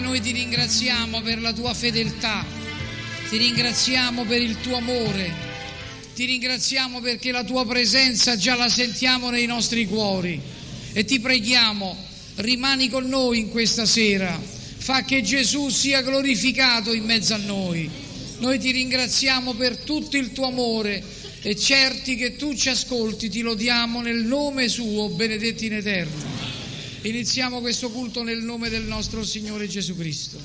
Noi ti ringraziamo per la tua fedeltà, ti ringraziamo per il tuo amore, ti ringraziamo perché la tua presenza già la sentiamo nei nostri cuori e ti preghiamo, rimani con noi in questa sera, fa che Gesù sia glorificato in mezzo a noi. Noi ti ringraziamo per tutto il tuo amore e certi che tu ci ascolti, ti lodiamo nel nome suo, benedetti in eterno. Iniziamo questo culto nel nome del nostro Signore Gesù Cristo.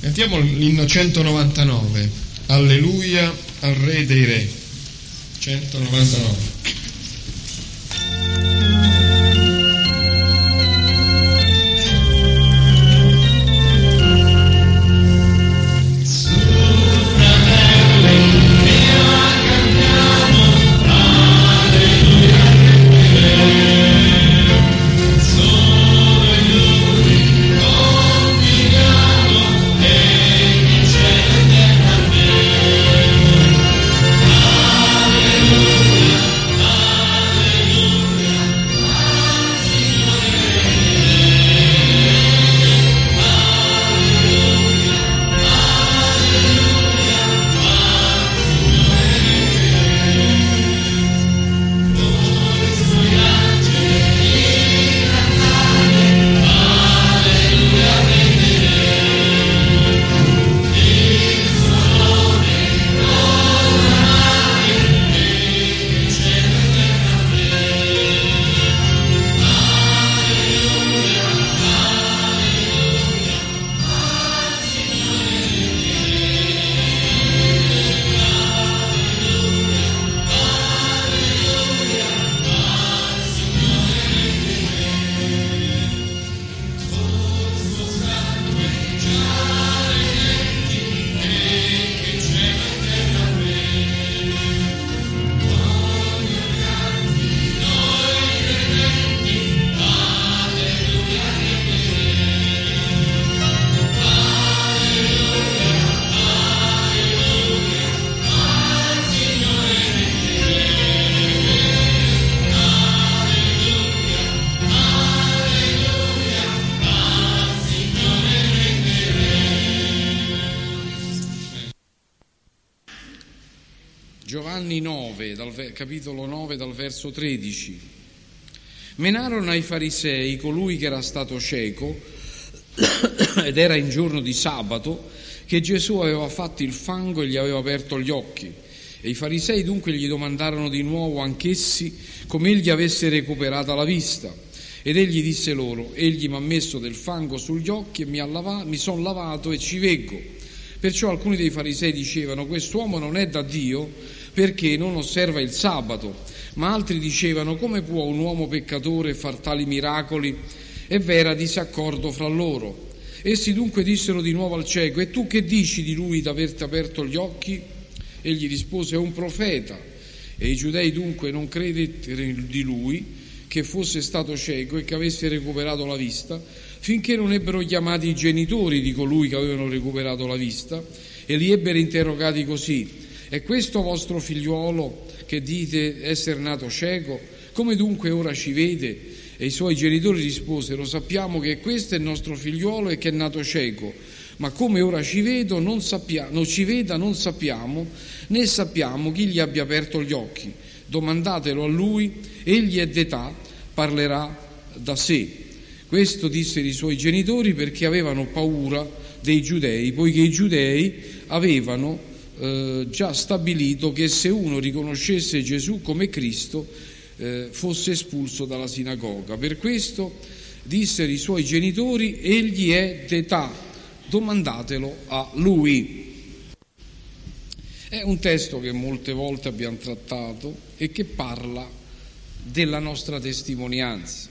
Mettiamo l'inno 199. Alleluia al Re dei Re. 199. 9, dal capitolo 9, dal verso 13. Menarono ai farisei colui che era stato cieco ed era in giorno di sabato che Gesù aveva fatto il fango e gli aveva aperto gli occhi. E i farisei dunque gli domandarono di nuovo anch'essi come egli avesse recuperata la vista. Ed egli disse loro, egli mi ha messo del fango sugli occhi e mi, lava- mi son lavato e ci veggo. Perciò alcuni dei farisei dicevano, quest'uomo non è da Dio perché non osserva il sabato, ma altri dicevano, come può un uomo peccatore far tali miracoli? E v'era disaccordo fra loro. Essi dunque dissero di nuovo al cieco, e tu che dici di lui d'averti aperto gli occhi? Egli rispose, è un profeta. E i giudei dunque non credettero di lui che fosse stato cieco e che avesse recuperato la vista, finché non ebbero chiamati i genitori di colui che avevano recuperato la vista e li ebbero interrogati così, è questo vostro figliuolo che dite essere nato cieco? Come dunque ora ci vede? E i suoi genitori risposero, sappiamo che questo è il nostro figliuolo e che è nato cieco, ma come ora ci vedo non sappiamo, non ci veda non sappiamo, né sappiamo chi gli abbia aperto gli occhi. Domandatelo a lui, egli è d'età, parlerà da sé. Questo dissero i suoi genitori perché avevano paura dei giudei, poiché i giudei avevano eh, già stabilito che se uno riconoscesse Gesù come Cristo eh, fosse espulso dalla sinagoga. Per questo dissero i suoi genitori, egli è d'età, domandatelo a lui. È un testo che molte volte abbiamo trattato e che parla della nostra testimonianza.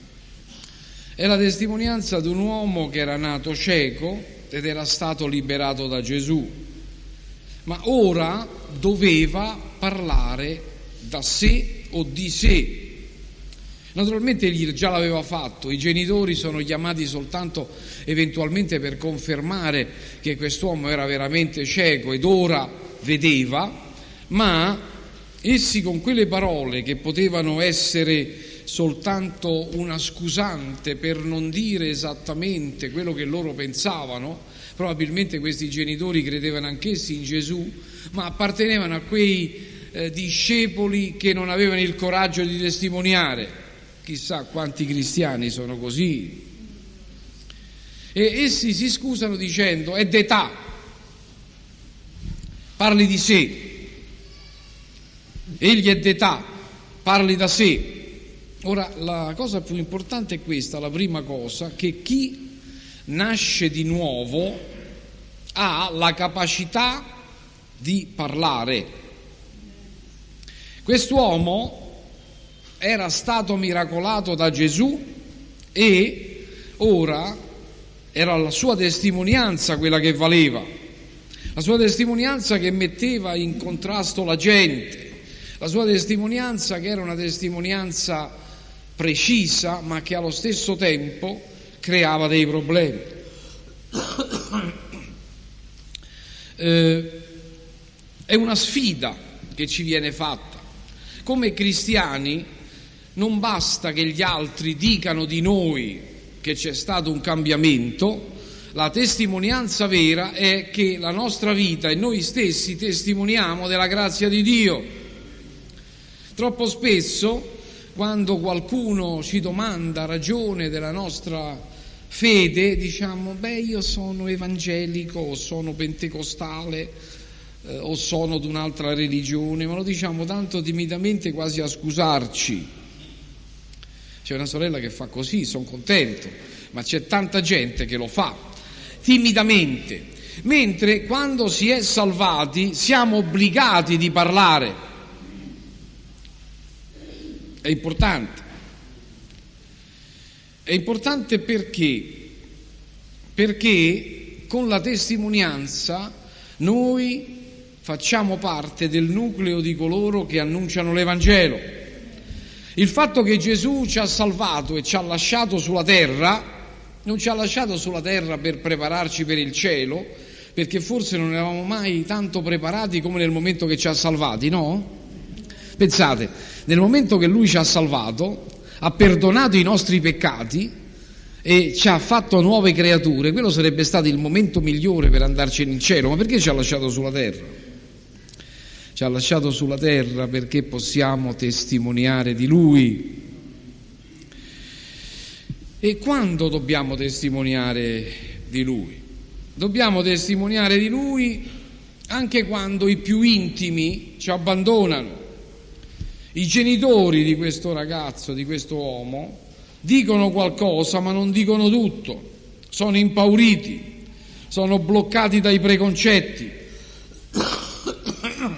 È la testimonianza di un uomo che era nato cieco ed era stato liberato da Gesù, ma ora doveva parlare da sé o di sé. Naturalmente egli già l'aveva fatto, i genitori sono chiamati soltanto eventualmente per confermare che quest'uomo era veramente cieco ed ora vedeva, ma essi con quelle parole che potevano essere soltanto una scusante per non dire esattamente quello che loro pensavano, probabilmente questi genitori credevano anch'essi in Gesù, ma appartenevano a quei eh, discepoli che non avevano il coraggio di testimoniare. Chissà quanti cristiani sono così. E essi si scusano dicendo è d'età, parli di sé. Egli è d'età, parli da sé. Ora, la cosa più importante è questa, la prima cosa, che chi nasce di nuovo ha la capacità di parlare. Quest'uomo era stato miracolato da Gesù e ora era la sua testimonianza quella che valeva la sua testimonianza che metteva in contrasto la gente, la sua testimonianza che era una testimonianza precisa ma che allo stesso tempo creava dei problemi. Eh, è una sfida che ci viene fatta. Come cristiani non basta che gli altri dicano di noi che c'è stato un cambiamento, la testimonianza vera è che la nostra vita e noi stessi testimoniamo della grazia di Dio. Troppo spesso, quando qualcuno ci domanda ragione della nostra fede, diciamo, beh, io sono evangelico o sono pentecostale eh, o sono di un'altra religione, ma lo diciamo tanto timidamente quasi a scusarci. C'è una sorella che fa così, sono contento, ma c'è tanta gente che lo fa timidamente, mentre quando si è salvati siamo obbligati di parlare. È importante. È importante perché? Perché con la testimonianza noi facciamo parte del nucleo di coloro che annunciano l'Evangelo. Il fatto che Gesù ci ha salvato e ci ha lasciato sulla terra non ci ha lasciato sulla terra per prepararci per il cielo, perché forse non eravamo mai tanto preparati come nel momento che ci ha salvati, no? Pensate, nel momento che Lui ci ha salvato, ha perdonato i nostri peccati e ci ha fatto nuove creature, quello sarebbe stato il momento migliore per andarcene in cielo, ma perché ci ha lasciato sulla terra? Ci ha lasciato sulla terra perché possiamo testimoniare di Lui, e quando dobbiamo testimoniare di Lui? Dobbiamo testimoniare di Lui anche quando i più intimi ci abbandonano. I genitori di questo ragazzo, di questo uomo, dicono qualcosa ma non dicono tutto, sono impauriti, sono bloccati dai preconcetti,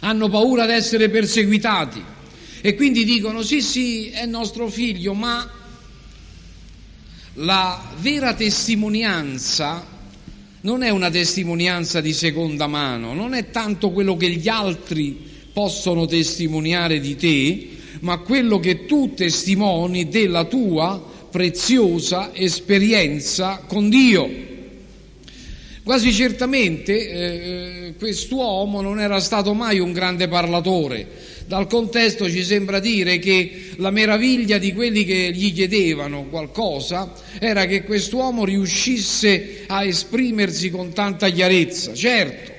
hanno paura di essere perseguitati. E quindi dicono sì sì è nostro figlio ma la vera testimonianza non è una testimonianza di seconda mano, non è tanto quello che gli altri possono testimoniare di te, ma quello che tu testimoni della tua preziosa esperienza con Dio. Quasi certamente eh, quest'uomo non era stato mai un grande parlatore, dal contesto ci sembra dire che la meraviglia di quelli che gli chiedevano qualcosa era che quest'uomo riuscisse a esprimersi con tanta chiarezza. Certo,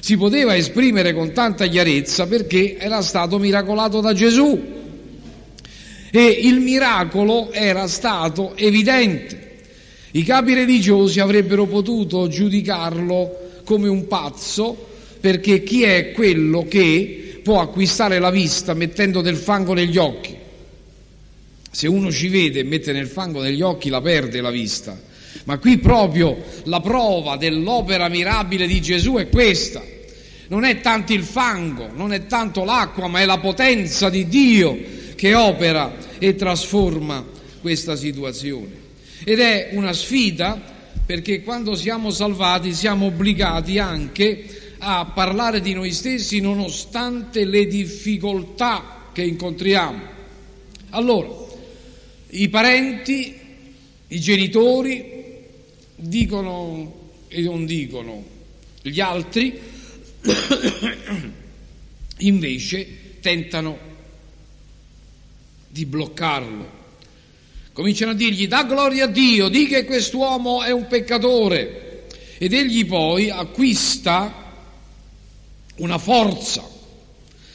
si poteva esprimere con tanta chiarezza perché era stato miracolato da Gesù e il miracolo era stato evidente. I capi religiosi avrebbero potuto giudicarlo come un pazzo perché chi è quello che può acquistare la vista mettendo del fango negli occhi? Se uno ci vede e mette nel fango negli occhi la perde la vista. Ma qui proprio la prova dell'opera mirabile di Gesù è questa. Non è tanto il fango, non è tanto l'acqua, ma è la potenza di Dio che opera e trasforma questa situazione. Ed è una sfida perché quando siamo salvati siamo obbligati anche a parlare di noi stessi nonostante le difficoltà che incontriamo. Allora, i parenti, i genitori dicono e non dicono, gli altri invece tentano di bloccarlo. Cominciano a dirgli da gloria a Dio, di che quest'uomo è un peccatore ed egli poi acquista una forza,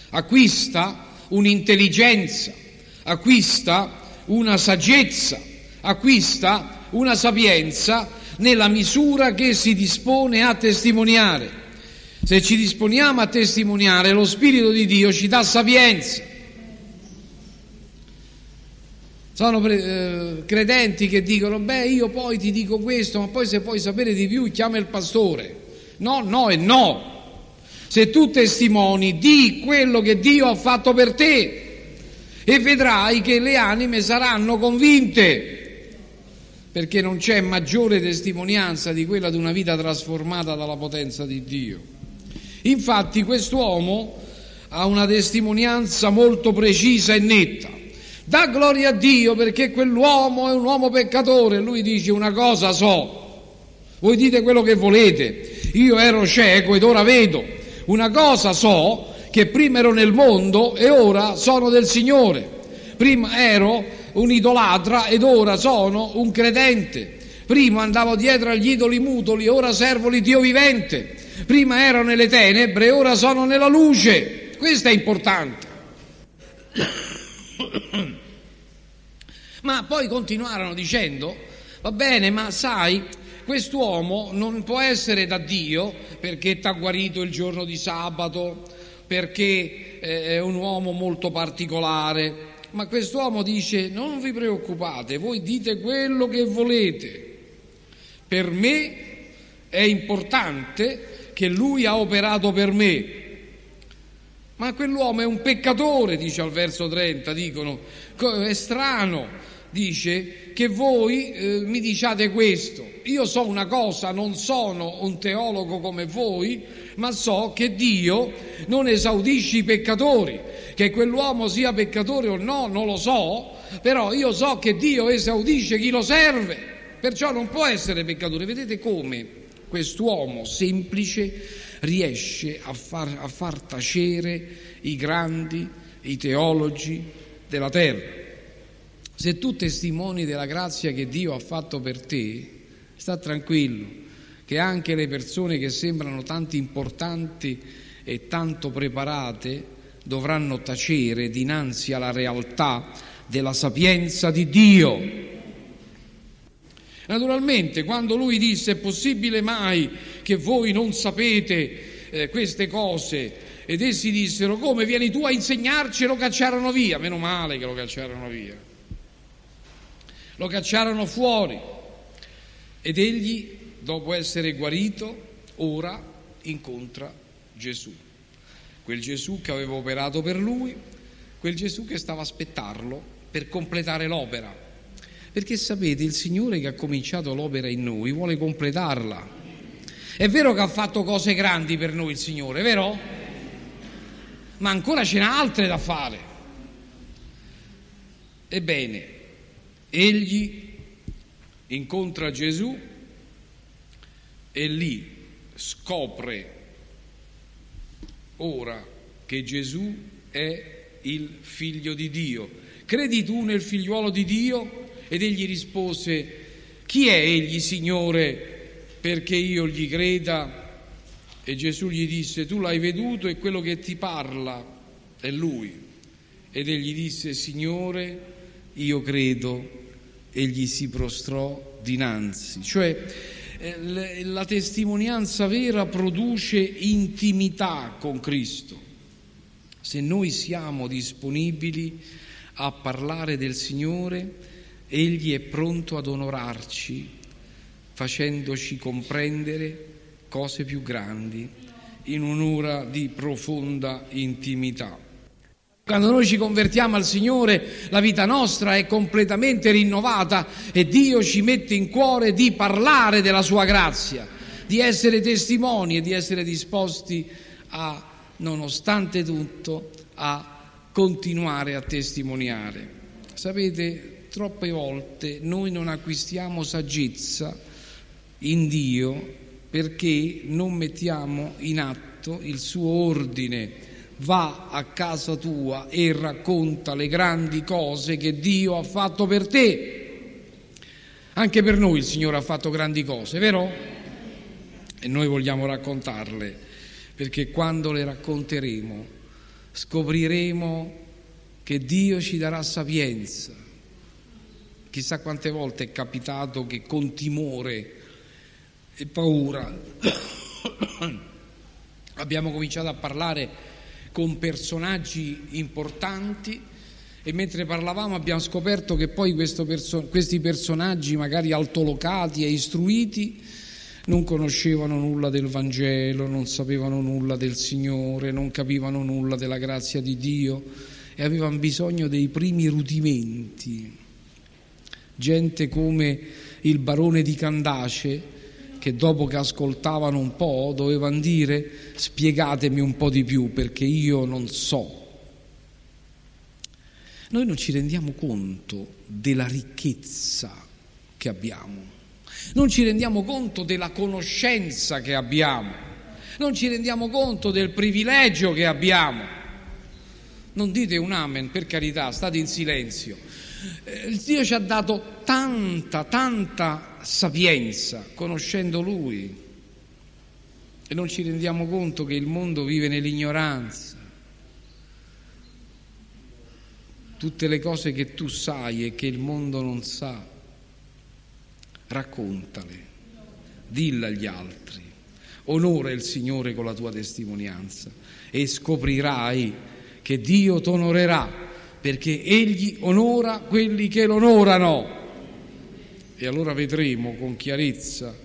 acquista un'intelligenza, acquista una saggezza, acquista una sapienza nella misura che si dispone a testimoniare. Se ci disponiamo a testimoniare, lo Spirito di Dio ci dà sapienza. Sono eh, credenti che dicono, beh, io poi ti dico questo, ma poi se vuoi sapere di più chiama il pastore. No, no e no. Se tu testimoni, di quello che Dio ha fatto per te e vedrai che le anime saranno convinte perché non c'è maggiore testimonianza di quella di una vita trasformata dalla potenza di Dio. Infatti quest'uomo ha una testimonianza molto precisa e netta. Dà gloria a Dio perché quell'uomo è un uomo peccatore. Lui dice una cosa so, voi dite quello che volete, io ero cieco ed ora vedo. Una cosa so, che prima ero nel mondo e ora sono del Signore. Prima ero un idolatra ed ora sono un credente. Prima andavo dietro agli idoli mutoli, ora servo l'Iddio vivente. Prima ero nelle tenebre, ora sono nella luce. Questo è importante. Ma poi continuarono dicendo, va bene, ma sai, quest'uomo non può essere da Dio perché ti ha guarito il giorno di sabato, perché eh, è un uomo molto particolare, ma quest'uomo dice non vi preoccupate, voi dite quello che volete. Per me è importante che lui ha operato per me. Ma quell'uomo è un peccatore, dice al verso 30, dicono, è strano, dice che voi eh, mi diciate questo. Io so una cosa, non sono un teologo come voi, ma so che Dio non esaudisce i peccatori che quell'uomo sia peccatore o no, non lo so, però io so che Dio esaudisce chi lo serve, perciò non può essere peccatore. Vedete come quest'uomo semplice riesce a far, a far tacere i grandi, i teologi della terra. Se tu testimoni della grazia che Dio ha fatto per te, sta tranquillo che anche le persone che sembrano tanto importanti e tanto preparate dovranno tacere dinanzi alla realtà della sapienza di Dio. Naturalmente, quando lui disse è possibile mai che voi non sapete eh, queste cose, ed essi dissero come vieni tu a insegnarci lo cacciarono via, meno male che lo cacciarono via, lo cacciarono fuori ed egli, dopo essere guarito, ora incontra Gesù quel Gesù che aveva operato per lui, quel Gesù che stava aspettarlo per completare l'opera. Perché sapete, il Signore che ha cominciato l'opera in noi vuole completarla. È vero che ha fatto cose grandi per noi il Signore, vero? Ma ancora ce n'ha altre da fare. Ebbene, egli incontra Gesù e lì scopre ora che Gesù è il figlio di Dio. Credi tu nel figliuolo di Dio? Ed egli rispose, chi è egli, Signore, perché io gli creda? E Gesù gli disse, tu l'hai veduto e quello che ti parla è lui. Ed egli disse, Signore, io credo. Egli si prostrò dinanzi. Cioè, eh, la testimonianza vera produce intimità con Cristo. Se noi siamo disponibili a parlare del Signore, Egli è pronto ad onorarci, facendoci comprendere cose più grandi in un'ora di profonda intimità. Quando noi ci convertiamo al Signore, la vita nostra è completamente rinnovata e Dio ci mette in cuore di parlare della Sua grazia, di essere testimoni e di essere disposti a, nonostante tutto, a continuare a testimoniare. Sapete, troppe volte noi non acquistiamo saggezza in Dio perché non mettiamo in atto il suo ordine va a casa tua e racconta le grandi cose che Dio ha fatto per te. Anche per noi il Signore ha fatto grandi cose, vero? E noi vogliamo raccontarle, perché quando le racconteremo scopriremo che Dio ci darà sapienza. Chissà quante volte è capitato che con timore e paura abbiamo cominciato a parlare con personaggi importanti e mentre parlavamo abbiamo scoperto che poi perso- questi personaggi, magari altolocati e istruiti, non conoscevano nulla del Vangelo, non sapevano nulla del Signore, non capivano nulla della grazia di Dio e avevano bisogno dei primi rudimenti. Gente come il barone di Candace, che dopo che ascoltavano un po' dovevano dire spiegatemi un po' di più perché io non so. Noi non ci rendiamo conto della ricchezza che abbiamo, non ci rendiamo conto della conoscenza che abbiamo, non ci rendiamo conto del privilegio che abbiamo. Non dite un amen, per carità, state in silenzio. Eh, Dio ci ha dato tanta, tanta sapienza conoscendo Lui e non ci rendiamo conto che il mondo vive nell'ignoranza. Tutte le cose che tu sai e che il mondo non sa, raccontale, dilla agli altri, onora il Signore con la tua testimonianza e scoprirai che Dio ti onorerà perché egli onora quelli che lo onorano. E allora vedremo con chiarezza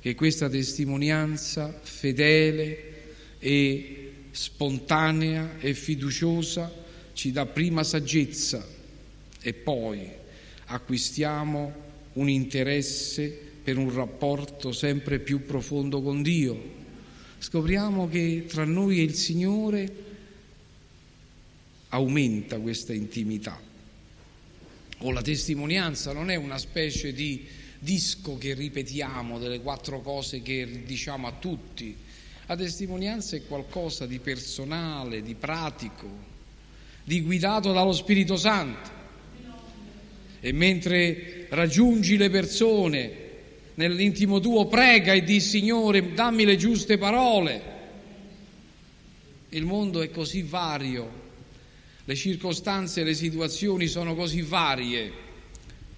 che questa testimonianza fedele e spontanea e fiduciosa ci dà prima saggezza e poi acquistiamo un interesse per un rapporto sempre più profondo con Dio. Scopriamo che tra noi e il Signore aumenta questa intimità. O la testimonianza non è una specie di disco che ripetiamo delle quattro cose che diciamo a tutti. La testimonianza è qualcosa di personale, di pratico, di guidato dallo Spirito Santo. E mentre raggiungi le persone nell'intimo tuo, prega e di Signore, dammi le giuste parole. Il mondo è così vario le circostanze e le situazioni sono così varie,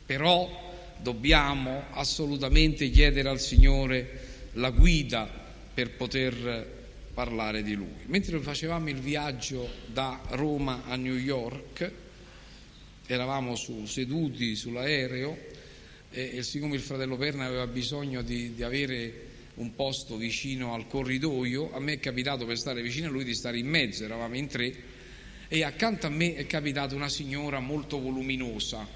però dobbiamo assolutamente chiedere al Signore la guida per poter parlare di Lui. Mentre facevamo il viaggio da Roma a New York, eravamo su, seduti sull'aereo e, e, siccome il fratello Perna aveva bisogno di, di avere un posto vicino al corridoio, a me è capitato per stare vicino a lui di stare in mezzo, eravamo in tre e accanto a me è capitata una signora molto voluminosa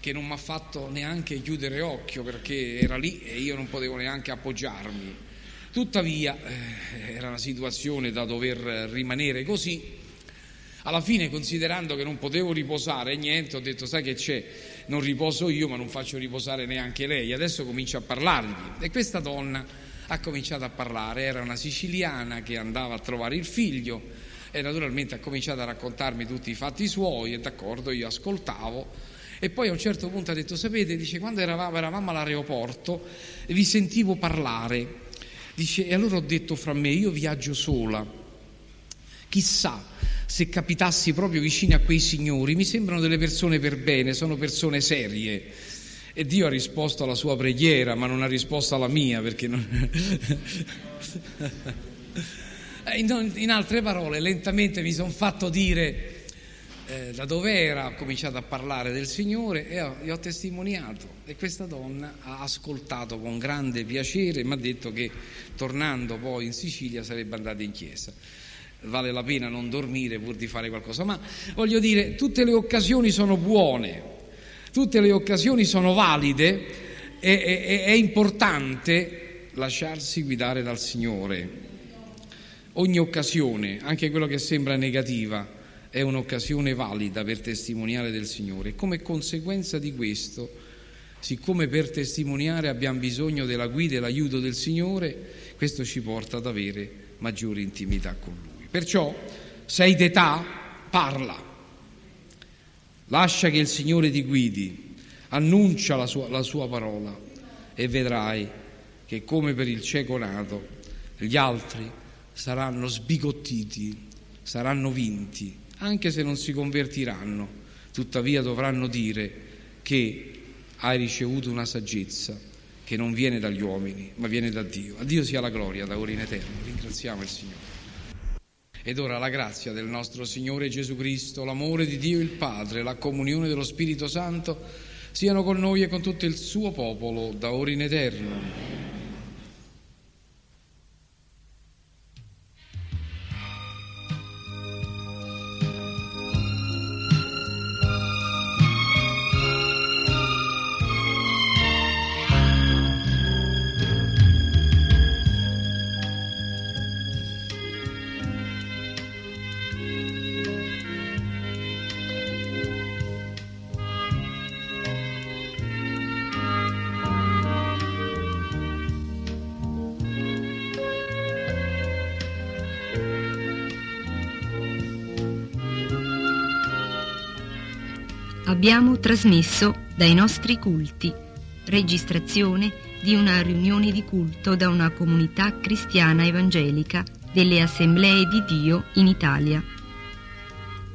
che non mi ha fatto neanche chiudere occhio perché era lì e io non potevo neanche appoggiarmi. Tuttavia eh, era una situazione da dover rimanere così. Alla fine, considerando che non potevo riposare niente, ho detto: Sai che c'è? Non riposo io, ma non faccio riposare neanche lei. Adesso comincio a parlargli. E questa donna ha cominciato a parlare. Era una siciliana che andava a trovare il figlio e naturalmente ha cominciato a raccontarmi tutti i fatti suoi e d'accordo io ascoltavo. E poi a un certo punto ha detto sapete dice quando eravamo, eravamo all'aeroporto vi sentivo parlare. Dice e allora ho detto fra me io viaggio sola. Chissà se capitassi proprio vicino a quei signori mi sembrano delle persone per bene sono persone serie. E Dio ha risposto alla sua preghiera, ma non ha risposto alla mia, perché non... in altre parole, lentamente mi sono fatto dire eh, da dove era, ho cominciato a parlare del Signore e ho, gli ho testimoniato e questa donna ha ascoltato con grande piacere e mi ha detto che tornando poi in Sicilia sarebbe andata in chiesa. Vale la pena non dormire pur di fare qualcosa, ma voglio dire, tutte le occasioni sono buone, tutte le occasioni sono valide e, e, è importante lasciarsi guidare dal Signore. Ogni occasione, anche quella che sembra negativa, è un'occasione valida per testimoniare del Signore. E come conseguenza di questo, siccome per testimoniare abbiamo bisogno della guida e l'aiuto del Signore, questo ci porta ad avere maggiore intimità con Lui. Perciò sei d'età, parla, lascia che il Signore ti guidi, annuncia la sua, la sua parola e vedrai che come per il cieco nato gli altri saranno sbigottiti, saranno vinti anche se non si convertiranno, tuttavia dovranno dire che hai ricevuto una saggezza che non viene dagli uomini, ma viene da Dio. A Dio sia la gloria da ora in eterno. Ringraziamo il Signore. Ed ora la grazia del nostro Signore Gesù Cristo, l'amore di Dio il Padre, la comunione dello Spirito Santo siano con noi e con tutto il suo popolo da ora in eterno. Abbiamo trasmesso dai nostri culti, registrazione di una riunione di culto da una comunità cristiana evangelica delle Assemblee di Dio in Italia.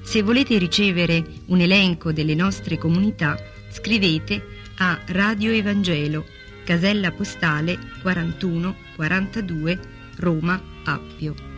Se volete ricevere un elenco delle nostre comunità, scrivete a Radio Evangelo, casella postale 41 42 Roma Appio.